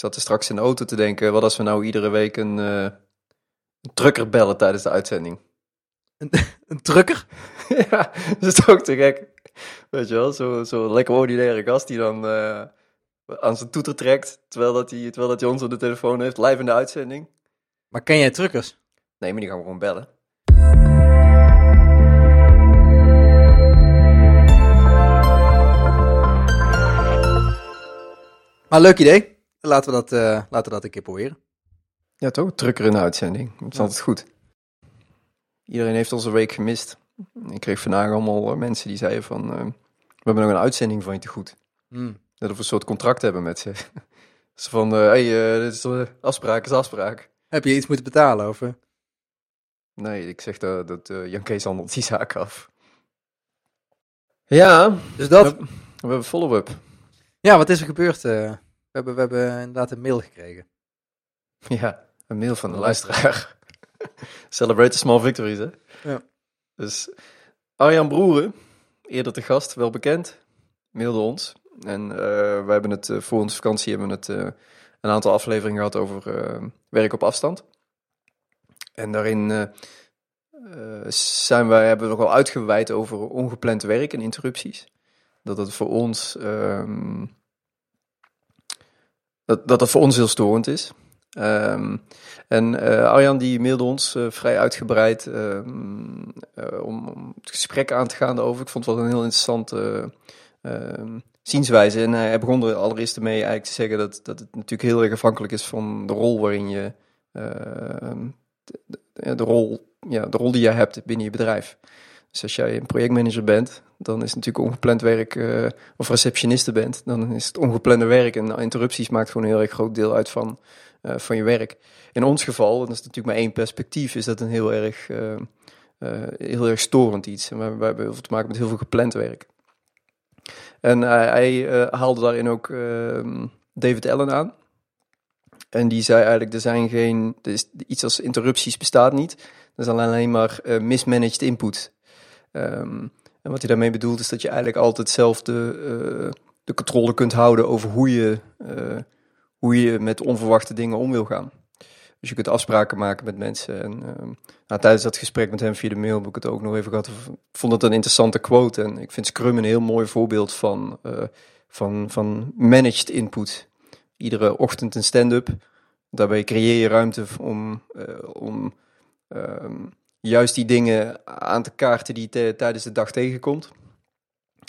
zat er straks in de auto te denken, wat als we nou iedere week een, uh, een trucker bellen tijdens de uitzending? Een, een trucker? ja, dat is ook te gek. Weet je wel, zo'n zo lekker ordinaire gast die dan uh, aan zijn toeter trekt, terwijl dat hij, terwijl dat hij ons op de telefoon heeft, live in de uitzending. Maar ken jij truckers? Nee, maar die gaan we gewoon bellen. Maar leuk idee. Laten we dat, uh, laten we dat een keer proberen. Ja, toch? Trucker in de uitzending. Dat is Ja. altijd goed. Iedereen heeft onze week gemist. Ik kreeg vandaag allemaal eh, mensen die zeiden van... eh, we hebben nog een uitzending van je te goed. Hmm. Dat we een soort contract hebben met ze. Dus van, hé, hey, eh, dit is eh, afspraak is afspraak. Heb je iets moeten betalen? Of, eh? Nee, ik zeg dat, dat eh, Jan Kees handelt die zaak af. Ja, Dus dat. we, we hebben follow-up. Ja, wat is er gebeurd? eh? We, hebben, we hebben inderdaad een mail gekregen. Ja, een mail van de luisteraar. Celebrate the small victories, hè? Ja. Dus Arjan Broeren, eerder te gast, wel bekend, mailde ons. En eh, we hebben het eh, voor onze vakantie hebben we het, eh, een aantal afleveringen gehad over werk op afstand. En daarin zijn wij, hebben we nogal uitgeweid over ongepland werk en interrupties. Dat het voor ons, ehm, dat, dat het voor ons heel storend is. Ehm, en eh, Arjan die mailde ons eh, vrij uitgebreid ehm, eh, om, het gesprek aan te gaan daarover. Ik vond het wel een heel interessante ehm, zienswijze. En hij begon er allereerst mee eigenlijk te zeggen dat, dat het natuurlijk heel erg afhankelijk is van de rol waarin je de, de- rol, ja, de rol die jij hebt binnen je bedrijf. Dus als jij een projectmanager bent, dan is natuurlijk ongepland werk, eh, of receptioniste bent, dan is het ongeplande werk en interrupties maakt gewoon een heel erg groot deel uit van, eh, van je werk. In ons geval, en dat is natuurlijk maar één perspectief, is dat een heel erg, eh, heel erg storend iets. En we, we hebben heel veel te maken met heel veel gepland werk. En hij haalde daarin ook ehm, David Allen aan. En die zei eigenlijk, er zijn geen, er is, iets als interrupties bestaat niet. Er is alleen maar mismanaged input. Ehm, en wat hij daarmee bedoelt is dat je eigenlijk altijd zelf de, eh, de controle kunt houden over hoe je, eh, hoe je met onverwachte dingen om wil gaan. Dus je kunt afspraken maken met mensen. En ehm, nou, tijdens dat gesprek met hem via de mail heb ik het ook nog even gehad. Ik vond het een interessante quote. En ik vind Scrum een heel mooi voorbeeld van, eh, van, van managed input. Iedere ochtend een stand-up. Daarbij creëer je ruimte om, eh, om ehm, juist die dingen aan te kaarten die tijdens de dag tegenkomt.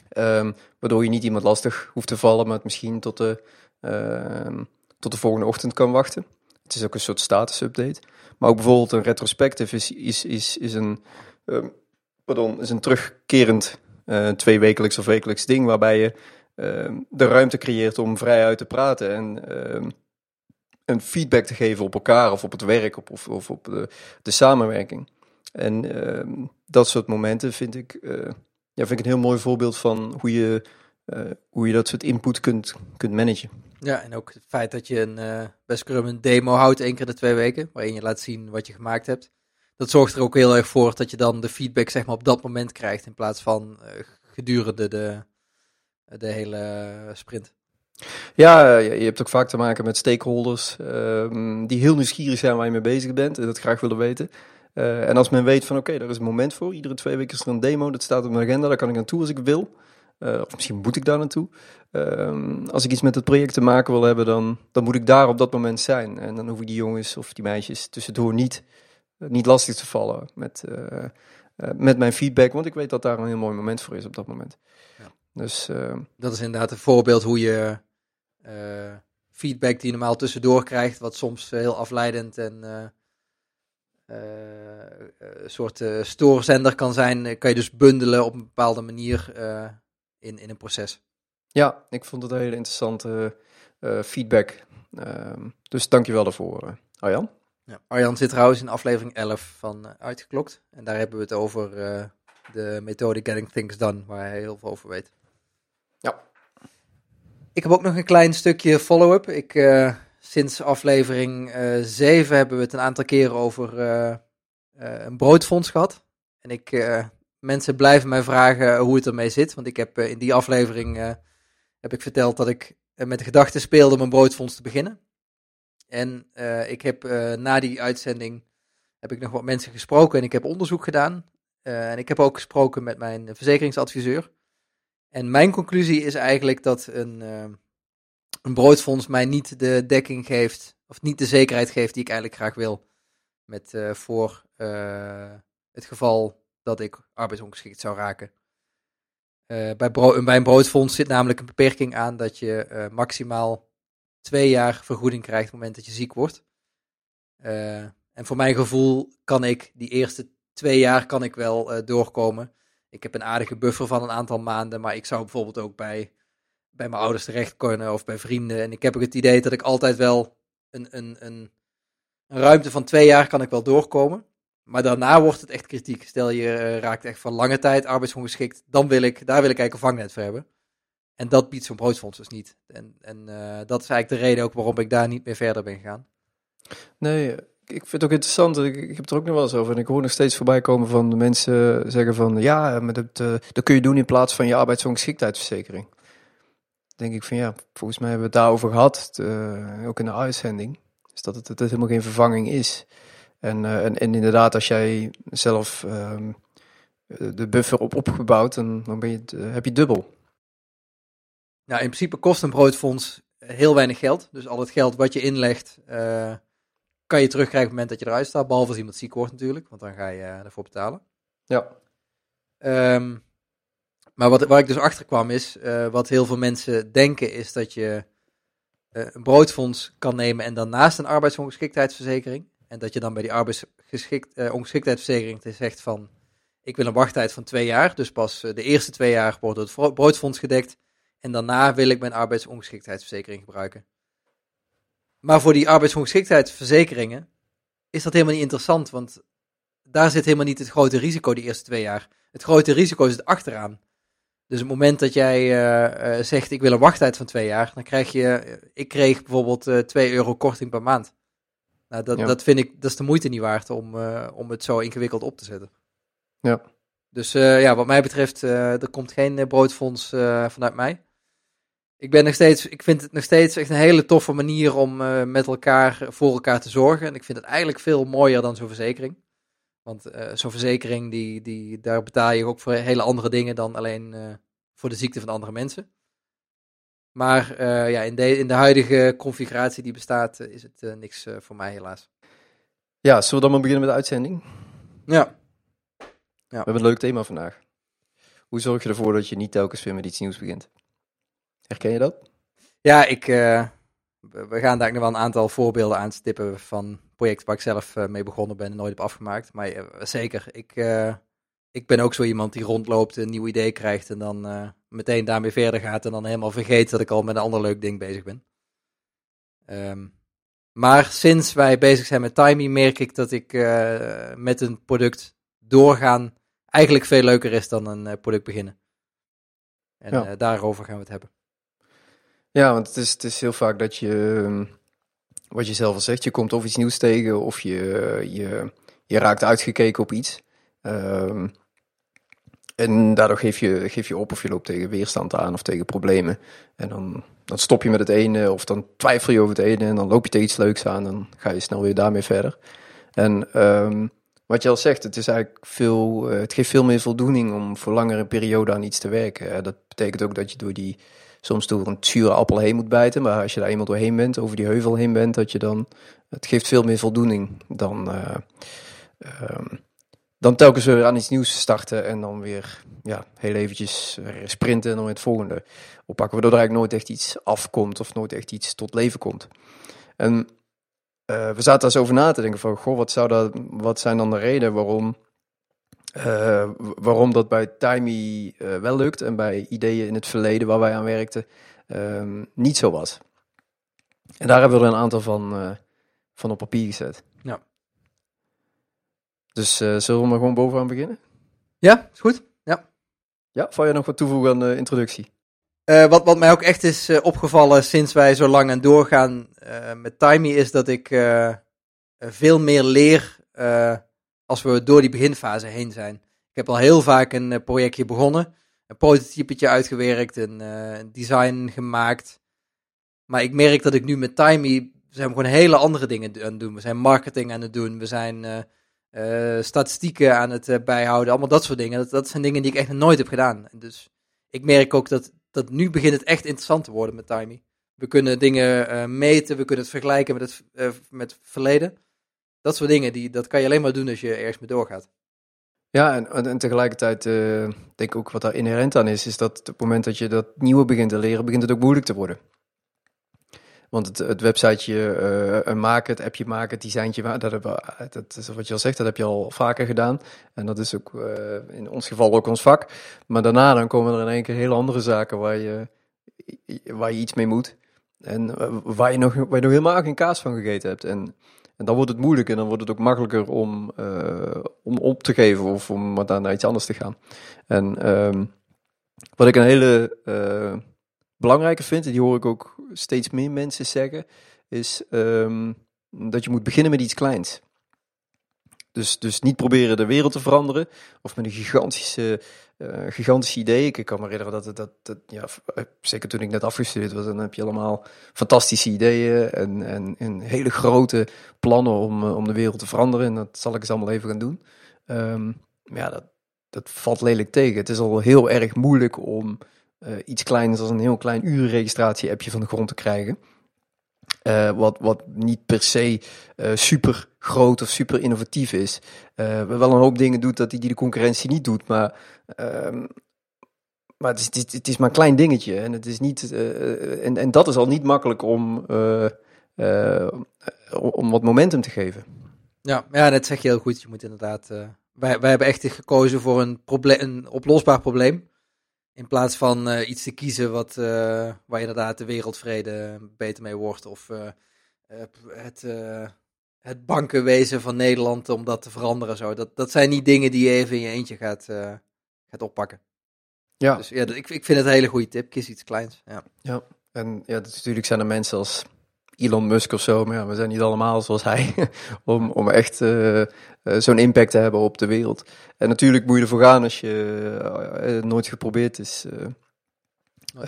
Ehm, waardoor je niet iemand lastig hoeft te vallen, maar het misschien tot de, ehm, tot de volgende ochtend kan wachten. Het is ook een soort status update. Maar ook bijvoorbeeld een retrospective is, is, is, is, een, ehm, pardon, is een terugkerend eh tweewekelijks of wekelijks ding waarbij je de ruimte creëert om vrijuit te praten en een feedback te geven op elkaar of op het werk of, of, of op de samenwerking. En ehm, dat soort momenten vind ik, eh, ja, vind ik een heel mooi voorbeeld van hoe je, eh, hoe je dat soort input kunt, kunt managen. Ja, en ook het feit dat je een, eh bij Scrum een demo houdt één keer de twee weken, waarin je laat zien wat je gemaakt hebt. Dat zorgt er ook heel erg voor dat je dan de feedback zeg maar op dat moment krijgt, in plaats van gedurende de, de hele sprint. Ja, je je hebt ook vaak te maken met stakeholders ehm, die heel nieuwsgierig zijn waar je mee bezig bent en dat graag willen weten. Eh, en als men weet van oké, daar is een moment voor, iedere twee weken is er een demo, dat staat op mijn agenda, daar kan ik naartoe als ik wil. Eh, of misschien moet ik daar naartoe. Ehm, als ik iets met het project te maken wil hebben, dan, dan moet ik daar op dat moment zijn. En dan hoef ik die jongens of die meisjes tussendoor niet, niet lastig te vallen met, eh, eh, met mijn feedback, want ik weet dat daar een heel mooi moment voor is op dat moment. Ja. Dus ehm, Dat is inderdaad een voorbeeld hoe je eh, feedback die je normaal tussendoor krijgt, wat soms eh, heel afleidend en eh, eh, een soort eh, stoorzender kan zijn, eh, kan je dus bundelen op een bepaalde manier eh, in, in een proces. Ja, ik vond het een hele interessante eh, feedback. Ehm, dus dankjewel daarvoor, eh, Arjan. Ja. Arjan zit trouwens in aflevering 11 van eh, Uitgeklokt. En daar hebben we het over eh, de methode Getting Things Done, waar hij heel veel over weet. Ja. Ik heb ook nog een klein stukje follow-up. Ik, eh, sinds aflevering eh 7 hebben we het een aantal keren over eh, eh, een broodfonds gehad. En ik, eh, mensen blijven mij vragen hoe het ermee zit. Want ik heb eh, in die aflevering eh, heb ik verteld dat ik eh, met de gedachte speelde om een broodfonds te beginnen. En eh, ik heb eh, na die uitzending heb ik nog wat mensen gesproken en ik heb onderzoek gedaan. Eh, en ik heb ook gesproken met mijn verzekeringsadviseur. En mijn conclusie is eigenlijk dat een, eh, een broodfonds mij niet de dekking geeft, of niet de zekerheid geeft die ik eigenlijk graag wil. Met eh, voor eh, het geval dat ik arbeidsongeschikt zou raken. Eh, bij, bij een broodfonds zit namelijk een beperking aan dat je maximaal twee jaar vergoeding krijgt op het moment dat je ziek wordt. En voor mijn gevoel kan ik die eerste twee jaar kan ik wel doorkomen. Ik heb een aardige buffer van een aantal maanden, maar ik zou bijvoorbeeld ook bij, bij mijn ouders terecht kunnen of bij vrienden. En ik heb ook het idee dat ik altijd wel een, een, een, een ruimte van twee jaar kan ik wel doorkomen. Maar daarna wordt het echt kritiek. Stel je eh, raakt echt voor lange tijd arbeidsongeschikt, dan wil ik, daar wil ik eigenlijk een vangnet voor hebben. En dat biedt zo'n broodfonds dus niet. En, en eh, dat is eigenlijk de reden ook waarom ik daar niet meer verder ben gegaan. Nee, ik vind het ook interessant. Ik, heb het er ook nog wel eens over. En ik hoor nog steeds voorbij komen van de mensen zeggen van... Ja, maar dat, eh, dat kun je doen in plaats van je arbeidsongeschiktheidsverzekering. Denk ik van ja, volgens mij hebben we het daarover gehad. eh, ook in de uitzending. Dus dat het, dat het helemaal geen vervanging is. En, eh, en, en inderdaad, als jij zelf ehm, de buffer op opgebouwd... dan, dan ben je, het, eh, heb je dubbel. Nou, in principe kost een broodfonds heel weinig geld. Dus al het geld wat je inlegt, kan je terugkrijgen op het moment dat je eruit staat. Behalve als iemand ziek wordt natuurlijk, want dan ga je ervoor betalen. Ja. Ehm, maar wat, waar ik dus achter kwam is, eh, wat heel veel mensen denken is dat je eh, een broodfonds kan nemen en daarnaast een arbeidsongeschiktheidsverzekering. En dat je dan bij die arbeidsongeschiktheidsverzekering zegt van, ik wil een wachttijd van twee jaar. Dus pas eh, de eerste twee jaar wordt het broodfonds gedekt. En daarna wil ik mijn arbeidsongeschiktheidsverzekering gebruiken. Maar voor die arbeidsongeschiktheidsverzekeringen is dat helemaal niet interessant, want daar zit helemaal niet het grote risico die eerste twee jaar. Het grote risico zit achteraan. Dus het moment dat jij eh, eh, zegt, ik wil een wachttijd van twee jaar, dan krijg je, ik kreeg bijvoorbeeld eh 2 euro korting per maand. Nou, dat, Ja. dat vind ik, dat is de moeite niet waard om, om het zo ingewikkeld op te zetten. Ja. Dus ja, wat mij betreft, er komt geen broodfonds vanuit mij. Ik, ben nog steeds, ik vind het nog steeds echt een hele toffe manier om met elkaar voor elkaar te zorgen. En ik vind het eigenlijk veel mooier dan zo'n verzekering. Want eh, zo'n verzekering, die, die, daar betaal je ook voor hele andere dingen dan alleen eh, voor de ziekte van andere mensen. Maar eh, ja, in de, in de huidige configuratie die bestaat, is het niks voor mij helaas. ja, zullen we dan maar beginnen met de uitzending? Ja, We hebben een leuk thema vandaag. Hoe zorg je ervoor dat je niet telkens weer met iets nieuws begint? Herken je dat? ja ik, we we gaan daar nog wel een aantal voorbeelden aanstippen van projecten waar ik zelf eh, mee begonnen ben en nooit heb afgemaakt. Maar eh, zeker, ik, eh, ik ben ook zo iemand die rondloopt, een nieuw idee krijgt en dan meteen daarmee verder gaat en dan helemaal vergeet dat ik al met een ander leuk ding bezig ben. Ehm, maar sinds wij bezig zijn met timing merk ik dat ik met een product doorgaan eigenlijk veel leuker is dan een product beginnen. En Ja. daarover gaan we het hebben. Ja, want het is, het is heel vaak dat je, ehm, wat je zelf al zegt, je komt of iets nieuws tegen of je, je, je raakt uitgekeken op iets. Ehm, en daardoor geef je, geef je op of je loopt tegen weerstand aan of tegen problemen. En dan, dan stop je met het ene of dan twijfel je over het ene en dan loop je tegen iets leuks aan dan ga je snel weer daarmee verder. En ehm, wat je al zegt, het, is eigenlijk veel, eh, het geeft veel meer voldoening om voor langere periode aan iets te werken. Dat betekent ook dat je door die soms door een zure appel heen moet bijten. Maar als je daar eenmaal doorheen bent, over die heuvel heen bent, dat je dan. Het geeft veel meer voldoening dan. eh, ehm, dan telkens weer aan iets nieuws starten en dan weer ja, heel eventjes sprinten en dan weer het volgende oppakken. Waardoor er eigenlijk nooit echt iets afkomt of nooit echt iets tot leven komt. En eh, we zaten daar eens over na te denken van, goh, wat, zou dat, wat zijn dan de redenen waarom, eh, waarom dat bij Timey eh, wel lukt en bij ideeën in het verleden waar wij aan werkten ehm, niet zo was. En daar hebben we er een aantal van, eh, van op papier gezet. Ja. Dus zullen we maar gewoon bovenaan beginnen? Ja, is goed. Ja, val je nog wat toevoegen aan de introductie? Wat, wat mij ook echt is opgevallen sinds wij zo lang aan doorgaan met Timey, is dat ik veel meer leer als we door die beginfase heen zijn. Ik heb al heel vaak een eh, projectje begonnen, een prototypetje uitgewerkt, een eh, design gemaakt. Maar ik merk dat ik nu met Timey zijn gewoon hele andere dingen aan het doen. We zijn marketing aan het doen. We zijn uh, statistieken aan het bijhouden. Allemaal dat soort dingen. Dat, dat zijn dingen die ik echt nog nooit heb gedaan. Dus ik merk ook dat, dat nu begint het echt interessant te worden met Timey. We kunnen dingen meten. We kunnen het vergelijken met het, met het verleden. Dat soort dingen, die, dat kan je alleen maar doen als je ergens mee doorgaat. Ja, en, en tegelijkertijd uh, denk ik ook wat daar inherent aan is, is dat op het moment dat je dat nieuwe begint te leren, begint het ook moeilijk te worden. Want het, het websiteje uh, maken, het appje maken, het designtje maken, dat, dat is wat je al zegt, dat heb je al vaker gedaan. En dat is ook uh, in ons geval ook ons vak. Maar daarna dan komen er in één keer hele andere zaken waar je, waar je iets mee moet. En waar, je nog, waar je nog helemaal geen kaas van gegeten hebt. En en dan wordt het moeilijk en dan wordt het ook makkelijker om, uh, om op te geven of om dan naar iets anders te gaan. En um, wat ik een hele uh, belangrijke vind, en die hoor ik ook steeds meer mensen zeggen, is um, dat je moet beginnen met iets kleins. Dus, dus niet proberen de wereld te veranderen of met een gigantische uh, gigantische idee. Ik kan me herinneren dat, dat, dat ja, eh, zeker toen ik net afgestudeerd was, dan heb je allemaal fantastische ideeën en, en, hele grote plannen om, eh, om de wereld te veranderen. En dat zal ik eens allemaal even gaan doen. Um, ja, dat, dat valt lelijk tegen. Het is al heel erg moeilijk om iets kleins als een heel klein urenregistratie-appje van de grond te krijgen. Uh, wat, wat niet per se uh, super groot of super innovatief is. Uh, wel een hoop dingen doet dat die, die de concurrentie niet doet. Maar, uh, maar het, is, het, is, het is maar een klein dingetje. En, het is niet, en, en dat is al niet makkelijk om, om wat momentum te geven. Ja, ja, dat zeg je heel goed. Je moet inderdaad. wij, wij hebben echt gekozen voor een, probleem, een oplosbaar probleem. In plaats van uh, iets te kiezen wat, uh, waar inderdaad de wereldvrede beter mee wordt. Of uh, het, het bankenwezen van Nederland om dat te veranderen. Zo. Dat, dat zijn niet dingen die je even in je eentje gaat, gaat oppakken. Ja. Dus ja, ik, ik vind het een hele goede tip. Kies iets kleins. Ja, ja. en ja, natuurlijk zijn er mensen als Elon Musk of zo, maar ja, we zijn niet allemaal zoals hij, om, om echt uh, zo'n impact te hebben op de wereld. En natuurlijk moet je ervoor gaan als je uh, nooit geprobeerd is.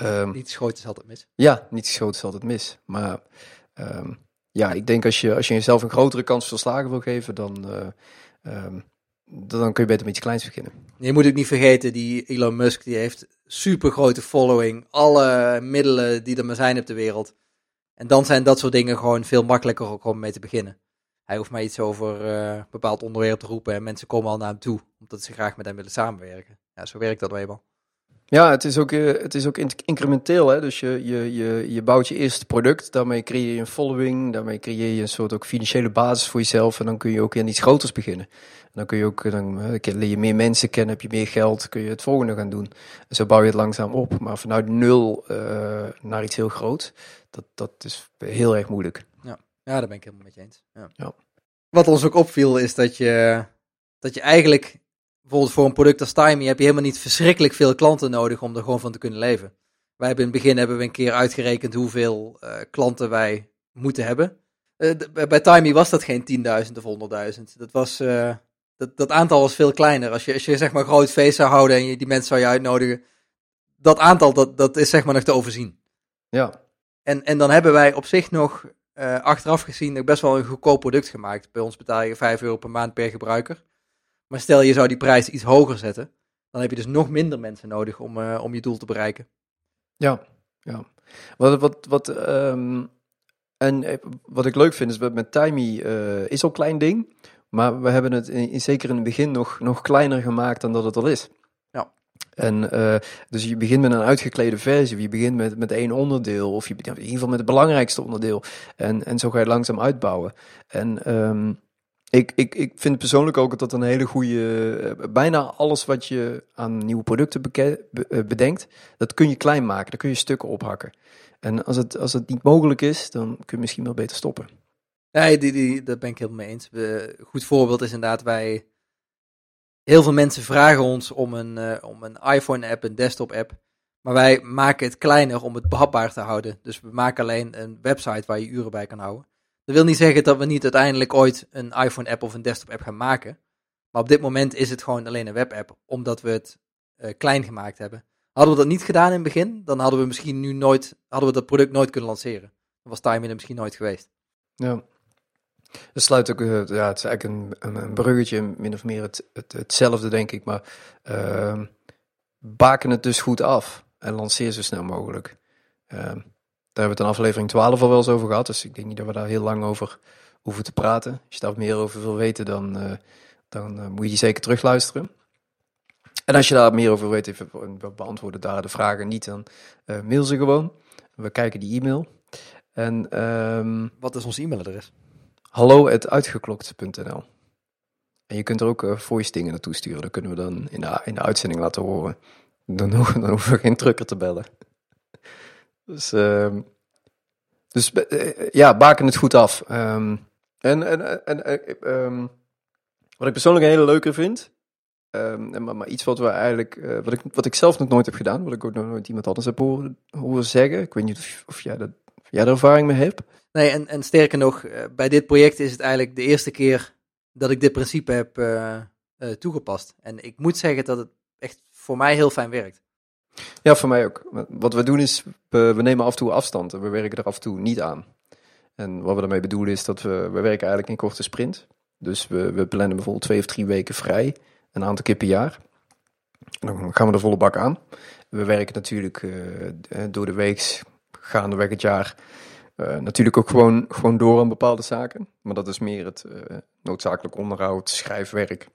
Um, niet schoten is altijd mis. Ja, niet schoten is altijd mis. Maar um, ja, ik denk als je, als je jezelf een grotere kans van slagen wil geven, dan, um, dan kun je beter met iets kleins beginnen. Je moet ook niet vergeten, die Elon Musk die heeft super grote following, alle middelen die er maar zijn op de wereld. En dan zijn dat soort dingen gewoon veel makkelijker om mee te beginnen. Hij hoeft maar iets over een bepaald onderwerp te roepen en mensen komen al naar hem toe, omdat ze graag met hem willen samenwerken. Ja, zo werkt dat wel eenmaal. Ja, het is ook, uh, het is ook incrementeel. Hè? Dus je, je, je, je bouwt je eerste product, daarmee creëer je een following, daarmee creëer je een soort ook financiële basis voor jezelf en dan kun je ook in iets groters beginnen. En dan kun je ook, dan uh, leer je meer mensen kennen, heb je meer geld, kun je het volgende gaan doen. En zo bouw je het langzaam op. Maar vanuit nul uh, naar iets heel groot, dat, dat is heel erg moeilijk. Ja, ja daar ben ik helemaal met je eens. Ja. ja. Wat ons ook opviel is dat je, dat je eigenlijk bijvoorbeeld voor een product als Timey heb je helemaal niet verschrikkelijk veel klanten nodig om er gewoon van te kunnen leven. Wij hebben in het begin hebben we een keer uitgerekend hoeveel uh, klanten wij moeten hebben. Uh, bij Timey was dat geen 10.000 of 100.000. Dat, was, uh, dat, dat aantal was veel kleiner. Als je, als je zeg maar groot feest zou houden en je die mensen zou je uitnodigen, dat aantal dat, dat is zeg maar nog te overzien. Ja. En, en dan hebben wij op zich nog achteraf gezien best wel een goedkoop product gemaakt. Bij ons betaal je 5 euro per maand per gebruiker. Maar stel je zou die prijs iets hoger zetten, dan heb je dus nog minder mensen nodig om, uh, om je doel te bereiken. Ja, ja. Wat, wat, wat, um, en eh, wat ik leuk vind is, met Timey uh, is al een klein ding, maar we hebben het in, in, zeker in het begin nog, nog kleiner gemaakt dan dat het al is. Ja. En uh, dus je begint met een uitgeklede versie, je begint met, met één onderdeel, of je begint in ieder geval met het belangrijkste onderdeel. En, en zo ga je langzaam uitbouwen. En um, ik, ik, ik vind persoonlijk ook dat dat een hele goede. Eh, bijna alles wat je aan nieuwe producten eh, bedenkt, dat kun je klein maken. Daar kun je stukken ophakken. En als het, als het niet mogelijk is, dan kun je misschien wel beter stoppen. Nee, die, die, dat ben ik helemaal mee eens. Een goed voorbeeld is inderdaad, wij. Heel veel mensen vragen ons om een, uh, om een iPhone-app, een desktop-app. Maar wij maken het kleiner om het behapbaar te houden. Dus we maken alleen een website waar je uren bij kan houden. Dat wil niet zeggen dat we niet uiteindelijk ooit een iPhone-app of een desktop-app gaan maken. Maar op dit moment is het gewoon alleen een web-app, omdat we het uh, klein gemaakt hebben. Hadden we dat niet gedaan in het begin, dan hadden we misschien nu nooit, hadden we dat product nooit kunnen lanceren. Dan was timing er misschien nooit geweest. Ja. Het sluit ook, eh, ja, het is eigenlijk een, een, bruggetje, min of meer het, het, hetzelfde, denk ik. Maar ehm baken het dus goed af en lanceer zo snel mogelijk. Daar hebben we het in aflevering 12 al wel eens over gehad, dus ik denk niet dat we daar heel lang over hoeven te praten. Als je daar meer over wil weten, dan, eh, dan eh, moet je die zeker terugluisteren. En als je daar meer over weet, even, we beantwoorden daar de vragen niet, dan eh, mail ze gewoon. We kijken die e-mail. En ehm Wat is ons e-mailadres? hallo.uitgeklokt.nl En je kunt er ook eh, voice dingen naartoe sturen. Dat kunnen we dan in de, in de uitzending laten horen. Dan, dan hoeven we geen trucker te bellen. Dus, ehm, dus eh, ja, baken het goed af. Ehm, en en, en eh, ehm, wat ik persoonlijk een hele leuke vind... maar, maar iets wat we eigenlijk, eh, wat, ik, wat ik zelf nog nooit heb gedaan, wat ik ook nog nooit iemand anders heb horen, zeggen. Ik weet niet of, jij, dat, er ervaring mee hebt. Nee, en, en sterker nog, eh, bij dit project is het eigenlijk de eerste keer dat ik dit principe heb eh, eh, toegepast. En ik moet zeggen dat het echt voor mij heel fijn werkt. Ja, voor mij ook. Wat we doen is, we, nemen af en toe afstand en we werken er af en toe niet aan. En wat we daarmee bedoelen is dat we, we werken eigenlijk in korte sprint. Dus we, we plannen bijvoorbeeld twee of drie weken vrij, een aantal keer per jaar. Dan gaan we de volle bak aan. We werken natuurlijk eh, eh, door de week, gaandeweg het jaar, eh, natuurlijk ook gewoon, gewoon door aan bepaalde zaken. Maar dat is meer het noodzakelijk onderhoud, schrijfwerk.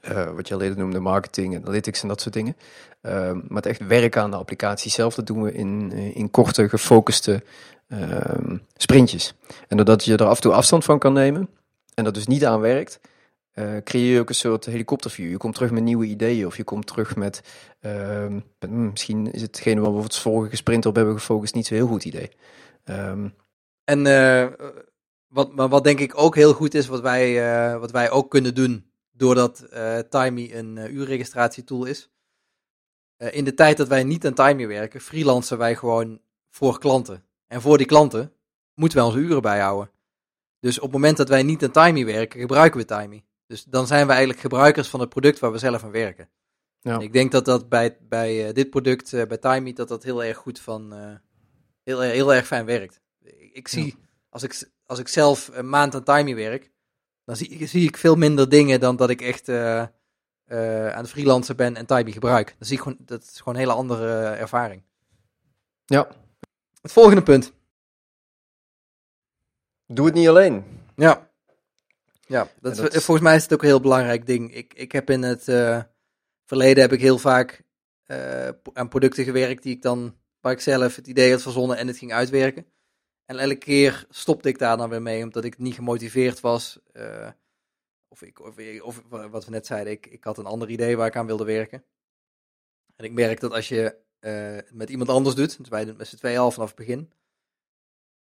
Eh, wat je al eerder noemde, marketing, analytics en dat soort dingen. Ehm, maar het echt werken aan de applicatie zelf, dat doen we in, eh, in korte, gefocuste ehm, sprintjes. En doordat je er af en toe afstand van kan nemen en dat dus niet aan werkt, eh, creëer je ook een soort helikopterview. Je komt terug met nieuwe ideeën of je komt terug met, ehm, hmm, misschien is hetgene waar we het vorige sprint op hebben gefocust niet zo heel goed idee. En wat, maar wat denk ik ook heel goed is, wat wij, wat wij ook kunnen doen, doordat eh Timey een eh, uurregistratietool is. Eh, in de tijd dat wij niet aan Timey werken, freelancen wij gewoon voor klanten. En voor die klanten moeten wij onze uren bijhouden. Dus op het moment dat wij niet aan Timey werken, gebruiken we Timey. Dus dan zijn we eigenlijk gebruikers van het product waar we zelf aan werken. Ja. Ik denk dat dat bij, bij dit product, bij Timey, dat dat heel erg goed van, heel, heel erg fijn werkt. Ik, ik zie, als, ik, als ik zelf een maand aan Timey werk, dan zie, zie ik veel minder dingen dan dat ik echt eh, eh, aan het freelancen ben en Timey gebruik. Dan zie ik gewoon, dat is gewoon een hele andere eh, ervaring. ja, Het volgende punt. doe het niet alleen. Ja. Ja, dat is, dat is- volgens mij is het ook een heel belangrijk ding. Ik, ik heb in het verleden heb ik heel vaak aan producten gewerkt die ik dan, waar ik zelf het idee had verzonnen en het ging uitwerken. En elke keer stopte ik daar dan weer mee, omdat ik niet gemotiveerd was. eh, of, ik, of, ik- of wat we net zeiden, ik, ik had een ander idee waar ik aan wilde werken. En ik merk dat als je eh, het met iemand anders doet, dus wij met z'n tweeën al vanaf het begin,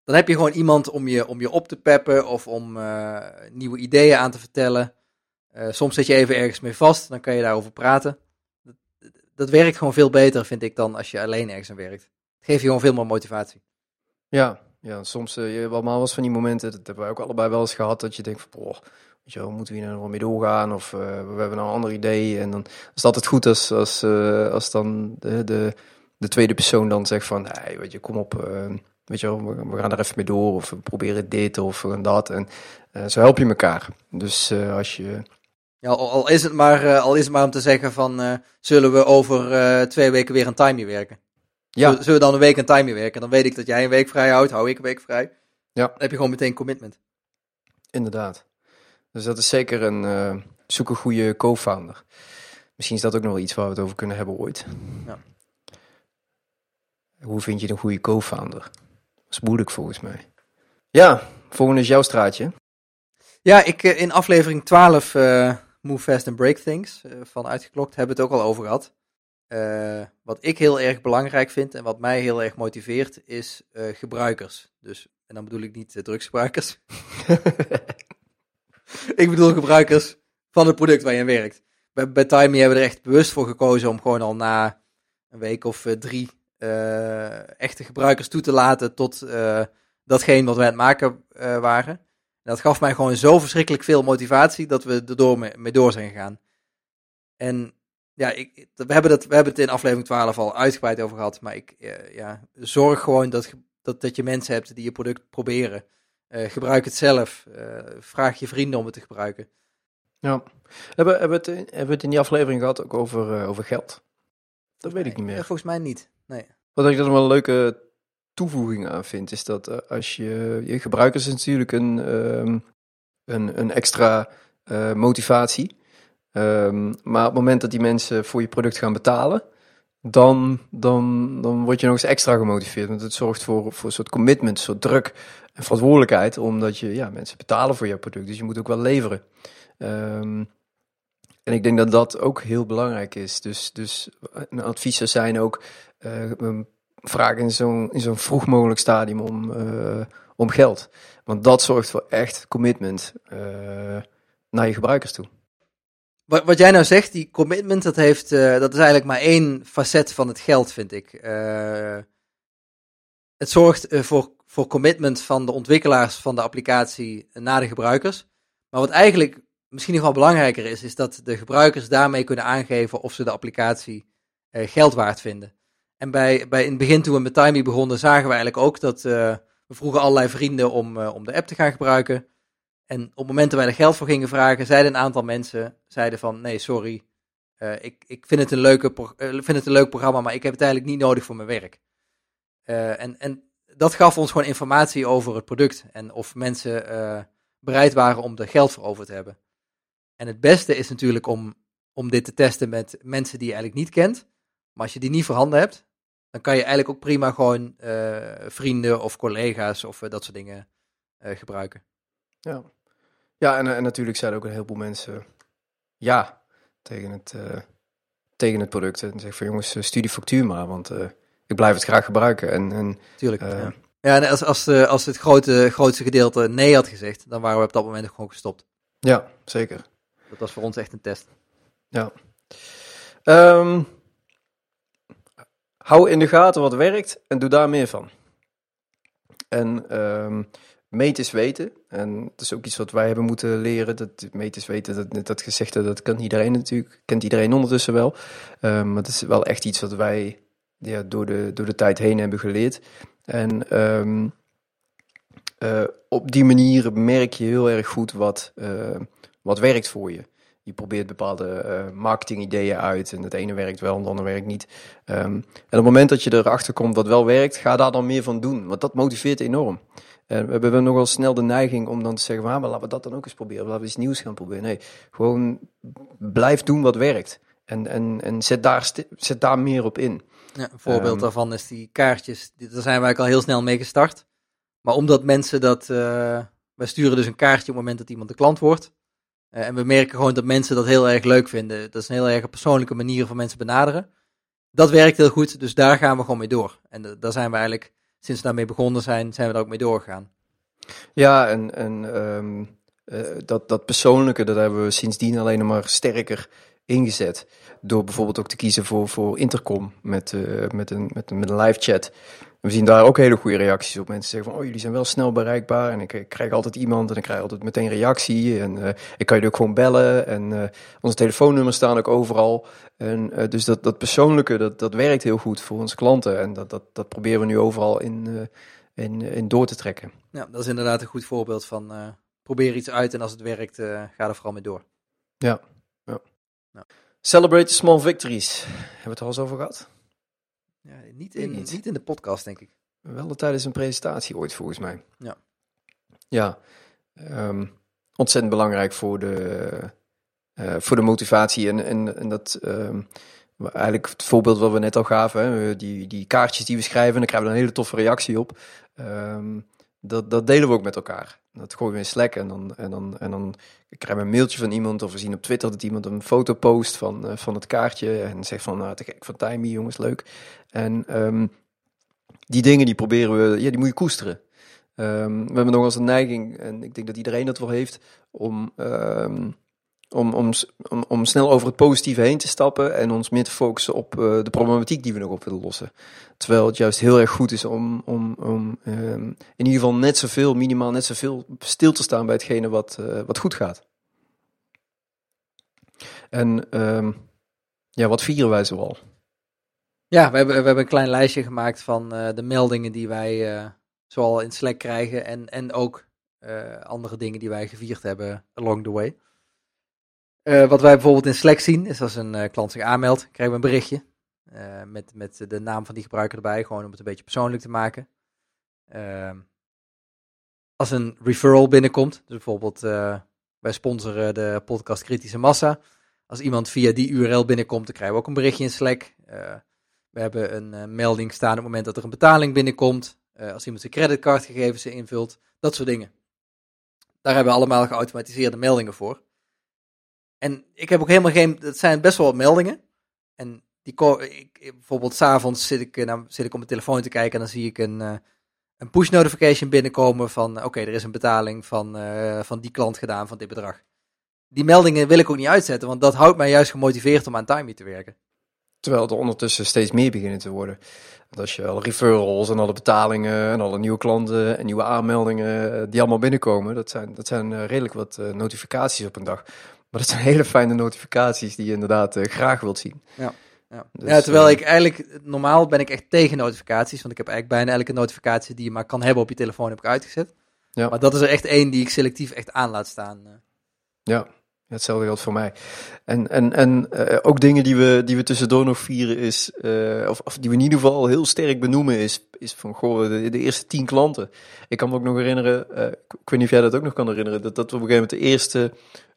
dan heb je gewoon iemand om je, om je op te peppen of om eh, nieuwe ideeën aan te vertellen. Eh, soms zit je even ergens mee vast, dan kan je daarover praten. Dat, dat werkt gewoon veel beter, vind ik, dan als je alleen ergens aan werkt. Het geeft je gewoon veel meer motivatie. Ja, ja soms uh, je hebt allemaal wel eens van die momenten, dat hebben wij ook allebei wel eens gehad, dat je denkt van, moeten we hier nou nog mee doorgaan of uh, we hebben nou een ander idee. En dan is het altijd goed als, als, uh, als dan de, de, de tweede persoon dan zegt van, nee, weet je, kom op, weet je wel, we, gaan er even mee door of we proberen dit of we dat. En zo help je elkaar. Dus als je... Ja, al, is het maar, al is het maar om te zeggen van, zullen we over twee weken weer een timing werken? Ja. Zullen, we dan een week een timing werken? Dan weet ik dat jij een week vrij houdt, hou ik een week vrij. Ja. Dan heb je gewoon meteen commitment. Inderdaad. Dus dat is zeker een, uh, zoek een goede co-founder. Misschien is dat ook nog wel iets waar we het over kunnen hebben ooit. Ja. Hoe vind je een goede co-founder? Dat is moeilijk volgens mij. Ja, volgende is jouw straatje. Ja, ik, in aflevering 12, uh, Move Fast and Break Things, uh, van Uitgeklokt, hebben we het ook al over gehad. Uh, wat ik heel erg belangrijk vind en wat mij heel erg motiveert, is gebruikers. Dus, en dan bedoel ik niet drugsgebruikers. ik bedoel gebruikers van het product waar je aan werkt. Bij, bij Timey hebben we er echt bewust voor gekozen om gewoon al na een week of drie echte gebruikers toe te laten tot datgene wat wij aan het maken waren. En dat gaf mij gewoon zo verschrikkelijk veel motivatie dat we er door mee, mee door zijn gegaan. En ja, ik, we, hebben dat, we hebben het in aflevering 12 al uitgebreid over gehad. Maar ik uh, ja, zorg gewoon dat, dat, dat je mensen hebt die je product proberen. Eh, gebruik het zelf. Eh, vraag je vrienden om het te gebruiken. Ja. Hebben, hebben, we het, hebben we het in die aflevering gehad ook over, eh, over geld? Dat weet ik niet Eh, meer. volgens mij niet. Nee. Wat ik er wel een leuke toevoeging aan vind, is dat eh, als je, je gebruikers natuurlijk een, ehm, een, een extra eh, motivatie. Ehm, maar op het moment dat die mensen voor je product gaan betalen, dan, dan, dan word je nog eens extra gemotiveerd. Want het zorgt voor, voor een soort commitment, een soort druk en verantwoordelijkheid, omdat je, ja, mensen betalen voor je product. Dus je moet ook wel leveren. Ehm, en ik denk dat dat ook heel belangrijk is. Dus, dus een advies zijn ook een vraag in zo'n zo'n vroeg mogelijk stadium om, eh, om geld. Want dat zorgt voor echt commitment eh, naar je gebruikers toe. Wat, wat jij nou zegt, die commitment, dat, heeft, eh, dat is eigenlijk maar één facet van het geld, vind ik. Eh, het zorgt eh, voor, voor commitment van de ontwikkelaars van de applicatie naar de gebruikers. Maar wat eigenlijk misschien nog wel belangrijker is, is dat de gebruikers daarmee kunnen aangeven of ze de applicatie geld waard vinden. En bij, bij in het begin toen we met Timey begonnen, zagen we eigenlijk ook dat we vroegen allerlei vrienden om, om de app te gaan gebruiken. En op het moment dat wij er geld voor gingen vragen, zeiden een aantal mensen zeiden van nee, sorry, eh, ik, ik vind, het een leuke eh, vind het een leuk programma, maar ik heb het eigenlijk niet nodig voor mijn werk. Eh, en, en dat gaf ons gewoon informatie over het product en of mensen bereid waren om er geld voor over te hebben. En het beste is natuurlijk om, om dit te testen met mensen die je eigenlijk niet kent. Maar als je die niet voorhanden hebt, dan kan je eigenlijk ook prima gewoon vrienden of collega's of dat soort dingen gebruiken. Ja, ja en, en natuurlijk er ook een heleboel mensen ja tegen het, eh, tegen het product. En zeggen van jongens, eh, stuur die factuur maar, want eh, ik blijf het graag gebruiken. En, en Tuurlijk. Eh. ja. ja, en als, als, eh, als het grote, grootste gedeelte nee had gezegd, dan waren we op dat moment gewoon gestopt. ja, zeker. Dat was voor ons echt een test. Ja. Ehm, hou in de gaten wat werkt en doe daar meer van. En ehm meet is weten. En dat is ook iets wat wij hebben moeten leren. Dat meet is weten, dat, dat gezegde, dat kan iedereen natuurlijk. Kent iedereen ondertussen wel. Ehm, maar het is wel echt iets wat wij ja, door, de, door de tijd heen hebben geleerd. En ehm, eh, op die manier merk je heel erg goed wat, eh, wat werkt voor je. Je probeert bepaalde eh marketingideeën uit en het ene werkt wel en het andere werkt niet. Ehm, en op het moment dat je erachter komt wat wel werkt, ga daar dan meer van doen. Want dat motiveert enorm. En we hebben nogal snel de neiging om dan te zeggen, "Ah, maar laten we dat dan ook eens proberen. Laten we iets nieuws gaan proberen. Nee, gewoon blijf doen wat werkt. En, en, en zet, daar zet daar meer op in. Ja, een voorbeeld Ehm. daarvan is die kaartjes. Daar zijn we eigenlijk al heel snel mee gestart. Maar omdat mensen dat... eh wij sturen dus een kaartje op het moment dat iemand de klant wordt. Eh, en we merken gewoon dat mensen dat heel erg leuk vinden. Dat is een heel erg persoonlijke manier van mensen benaderen. Dat werkt heel goed, dus daar gaan we gewoon mee door. En eh, daar zijn we eigenlijk, sinds we daarmee begonnen zijn, zijn we daar ook mee doorgegaan. Ja, en, en ehm, eh, dat, dat persoonlijke, dat hebben we sindsdien alleen maar sterker ingezet. Door bijvoorbeeld ook te kiezen voor, voor intercom met, eh, met, een, met, een, met een live chat. We zien daar ook hele goede reacties op. Mensen zeggen van, oh, jullie zijn wel snel bereikbaar. En ik, ik krijg altijd iemand en ik krijg altijd meteen reactie. En eh, ik kan je ook gewoon bellen. En eh, onze telefoonnummers staan ook overal. En, dus dat, dat persoonlijke, dat, dat werkt heel goed voor onze klanten. En dat, dat, dat proberen we nu overal in, in, in door te trekken. Ja, dat is inderdaad een goed voorbeeld van probeer iets uit en als het werkt, ga er vooral mee door. Celebrate the small victories. Hebben we het er al eens over gehad? Ja, niet, in, niet. niet in de podcast, denk ik. Wel tijdens een presentatie ooit, volgens mij. Ja. Ja. ehm, ontzettend belangrijk voor de, eh, voor de motivatie. En, en, en dat... ehm, Eigenlijk het voorbeeld wat we net al gaven, hè, die, die kaartjes die we schrijven, daar krijgen we een hele toffe reactie op. Ehm, dat, dat delen we ook met elkaar. Dat gooien we in Slack en dan, en dan, en dan krijgen we een mailtje van iemand of we zien op Twitter dat iemand een foto post van, eh, van het kaartje en zegt van, nou, te gek van Timey, jongens, leuk. En ehm, die dingen die proberen we, ja, die moet je koesteren. Ehm, we hebben nog eens een neiging, en ik denk dat iedereen dat wel heeft, om, ehm, om, om, om, snel over het positieve heen te stappen en ons meer te focussen op eh, de problematiek die we nog op willen lossen. Terwijl het juist heel erg goed is om, om, om ehm, in ieder geval net zoveel, minimaal net zoveel stil te staan bij hetgene wat, eh, wat goed gaat. En ehm, ja, wat vieren wij zoal? Ja, we hebben, we hebben een klein lijstje gemaakt van eh, de meldingen die wij zoal in Slack krijgen en, en ook andere dingen die wij gevierd hebben along the way. Eh, wat wij bijvoorbeeld in Slack zien, is als een eh, klant zich aanmeldt, krijgen we een berichtje. eh, met, met de naam van die gebruiker erbij, gewoon om het een beetje persoonlijk te maken. Ehm, als een referral binnenkomt, dus bijvoorbeeld wij sponsoren de podcast Kritische Massa. Als iemand via die URL binnenkomt, dan krijgen we ook een berichtje in Slack. We hebben een melding staan op het moment dat er een betaling binnenkomt. Als iemand zijn creditcardgegevens invult, dat soort dingen. Daar hebben we allemaal geautomatiseerde meldingen voor. En ik heb ook helemaal geen. Het zijn best wel wat meldingen. En die ik, bijvoorbeeld s'avonds zit ik, eh, nou, zit ik op mijn telefoon te kijken en dan zie ik een, eh, een push notification binnenkomen van eh, oké, er is een betaling van, van die klant gedaan van dit bedrag. Die meldingen wil ik ook niet uitzetten, want dat houdt mij juist gemotiveerd om aan Timey te werken. Terwijl er ondertussen steeds meer beginnen te worden. Want als je alle referrals en alle betalingen en alle nieuwe klanten en nieuwe aanmeldingen die allemaal binnenkomen, dat zijn, dat zijn redelijk wat notificaties op een dag. Maar dat zijn hele fijne notificaties die je inderdaad eh, graag wilt zien. Ja. Dus, ja, terwijl eh, ik eigenlijk, normaal ben ik echt tegen notificaties, want ik heb eigenlijk bijna elke notificatie die je maar kan hebben op je telefoon heb ik uitgezet. Ja. Maar dat is er echt één die ik selectief echt aan laat staan. eh. Ja, hetzelfde geldt voor mij. En, en, en ook dingen die we, die we tussendoor nog vieren is, of, of die we in ieder geval heel sterk benoemen is, is van, goh, de, de eerste tien klanten. Ik kan me ook nog herinneren, ik, ik weet niet of jij dat ook nog kan herinneren, dat, dat we op een gegeven moment de eerste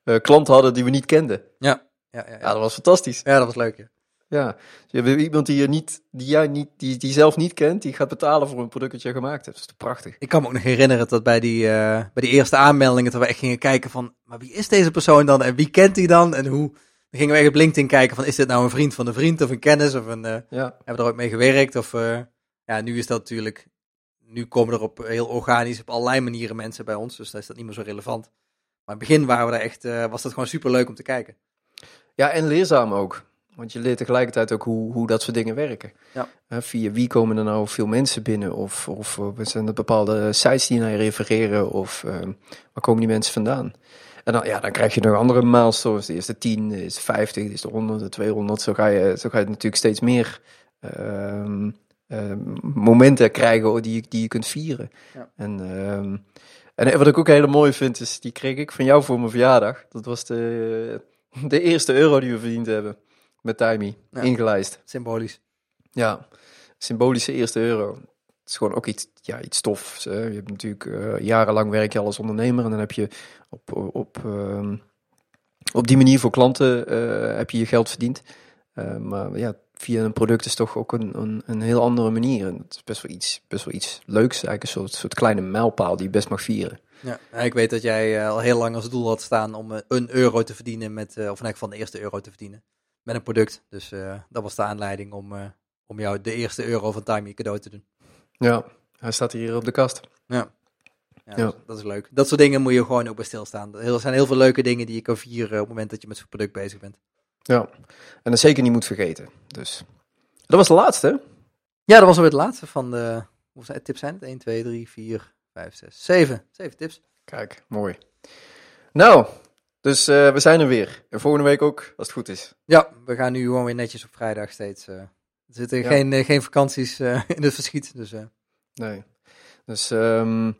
eh, klant hadden die we niet kenden. Ja, ja, ja. Ja, ja. dat was fantastisch. ja, dat was leuk. Ja. Ja, dus je hebt iemand die je niet, die jij niet, die, die zelf niet kent, die gaat betalen voor een product dat je gemaakt hebt. Dat is prachtig. Ik kan me ook nog herinneren dat bij die, eh, bij die eerste aanmeldingen, dat we echt gingen kijken van, maar wie is deze persoon dan en wie kent hij dan en hoe? Dan gingen we echt op LinkedIn kijken van, is dit nou een vriend van een vriend of een kennis of een, eh, Ja, hebben we er ooit mee gewerkt of, eh, ja, nu is dat natuurlijk, nu komen er op heel organisch op allerlei manieren mensen bij ons, dus dan is dat niet meer zo relevant. Maar in het begin waren we daar echt, eh, was dat gewoon super leuk om te kijken. Ja, en leerzaam ook. Want je leert tegelijkertijd ook hoe, hoe dat soort dingen werken. Ja. Via wie komen er nou veel mensen binnen? Of, of eh, zijn er bepaalde sites die naar je refereren? Of eh, waar komen die mensen vandaan? En dan, ja, dan krijg je nog andere milestones. De eerste 10, de eerste 50, de eerste 100, de 200. Zo ga je, zo ga je natuurlijk steeds meer ehm, momenten krijgen die, je- die je kunt vieren. Ja. En, ehm, en wat ik ook heel mooi vind, is die kreeg ik van jou voor mijn verjaardag. Dat was de, de eerste euro die we verdiend hebben met Timey, Ja. ingelijst. Symbolisch. Ja, symbolische eerste euro. Het is gewoon ook iets, ja, iets stofs. Hè. Je hebt natuurlijk eh, jarenlang werk je al als ondernemer en dan heb je op, op, ehm, op die manier voor klanten eh, heb je je geld verdiend. Eh, maar ja, via een product is toch ook een, een, een heel andere manier. En dat is best wel iets, best wel iets leuks, eigenlijk een soort, soort kleine mijlpaal die je best mag vieren. Ja, ik weet dat jij eh, al heel lang als doel had staan om eh, een euro te verdienen met, eh, of elk geval de eerste euro te verdienen met een product. Dus dat was de aanleiding om, om jou de eerste euro van Timey cadeau te doen. Ja, hij staat hier op de kast. Ja. Ja, Ja. Dat, dat is leuk. Dat soort dingen moet je gewoon ook bij stilstaan. Er zijn heel veel leuke dingen die je kan vieren op het moment dat je met zo'n product bezig bent. Ja, en dat zeker niet moet vergeten. Dus dat was de laatste. Ja, dat was alweer het laatste van de, hoeveel tips zijn het? 1, 2, 3, 4, 5, 6, 7. 7 tips. Kijk, mooi. Nou, dus eh, we zijn er weer. En volgende week ook, als het goed is. Ja, we gaan nu gewoon weer netjes op vrijdag steeds. eh, er zitten Ja. geen, eh, geen vakanties in het verschiet. Dus Nee. Dus ehm,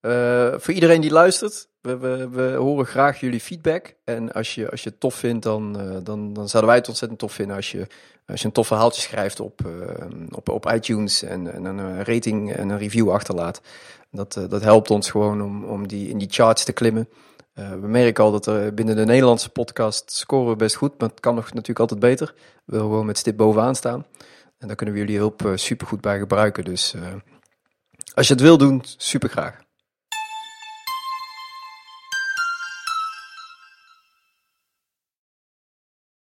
eh, voor iedereen die luistert, we, we, we horen graag jullie feedback. En als je, als je het tof vindt, dan, eh, dan, dan zouden wij het ontzettend tof vinden als je, als je een tof verhaaltje schrijft op, eh, op, op iTunes en, en een rating en een review achterlaat. Dat, dat helpt ons gewoon om, om die, in die charts te klimmen. We merken al dat er binnen de Nederlandse podcast scoren we best goed, maar het kan nog natuurlijk altijd beter. We willen gewoon met stip bovenaan staan. En daar kunnen we jullie hulp super goed bij gebruiken. Dus als je het wil doen, super graag.